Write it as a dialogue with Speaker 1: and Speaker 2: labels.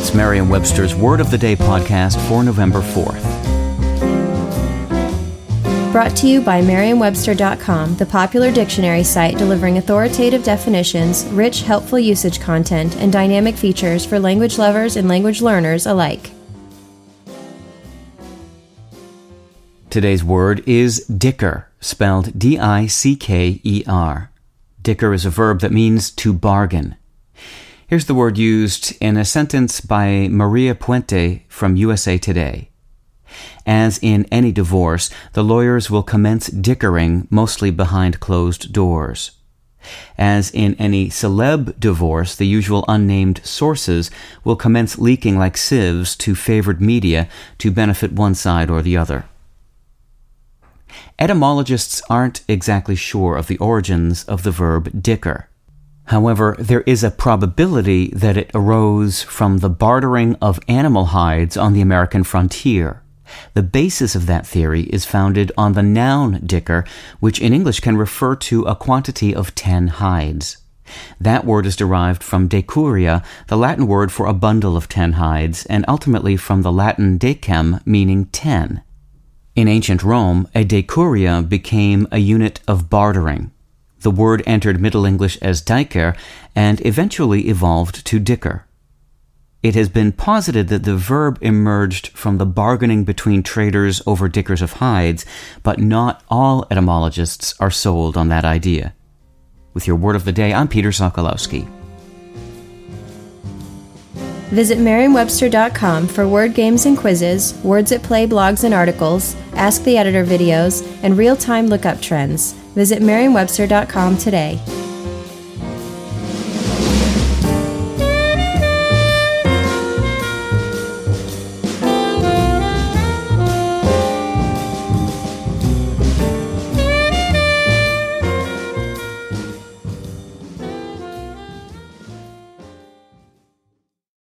Speaker 1: It's Merriam-Webster's Word of the Day podcast for November 4th.
Speaker 2: Brought to you by Merriam-Webster.com, the popular dictionary site delivering authoritative definitions, rich, helpful usage content, and dynamic features for language lovers and language learners alike.
Speaker 1: Today's word is dicker, spelled D-I-C-K-E-R. Dicker is a verb that means to bargain. Here's the word used in a sentence by Maria Puente from USA Today. As in any divorce, the lawyers will commence dickering mostly behind closed doors. As in any celeb divorce, the usual unnamed sources will commence leaking like sieves to favored media to benefit one side or the other. Etymologists aren't exactly sure of the origins of the verb dicker. However, there is a probability that it arose from the bartering of animal hides on the American frontier. The basis of that theory is founded on the noun dicker, which in English can refer to a quantity of ten hides. That word is derived from decuria, the Latin word for a bundle of ten hides, and ultimately from the Latin decem, meaning ten. In ancient Rome, a decuria became a unit of bartering. The word entered Middle English as dyker and eventually evolved to dicker. It has been posited that the verb emerged from the bargaining between traders over dickers of hides, but not all etymologists are sold on that idea. With your word of the day, I'm Peter Sokolowski.
Speaker 2: Visit Merriam-Webster.com for word games and quizzes, words at play blogs and articles, Ask the Editor videos, and real-time lookup trends. Visit Merriam-Webster.com today.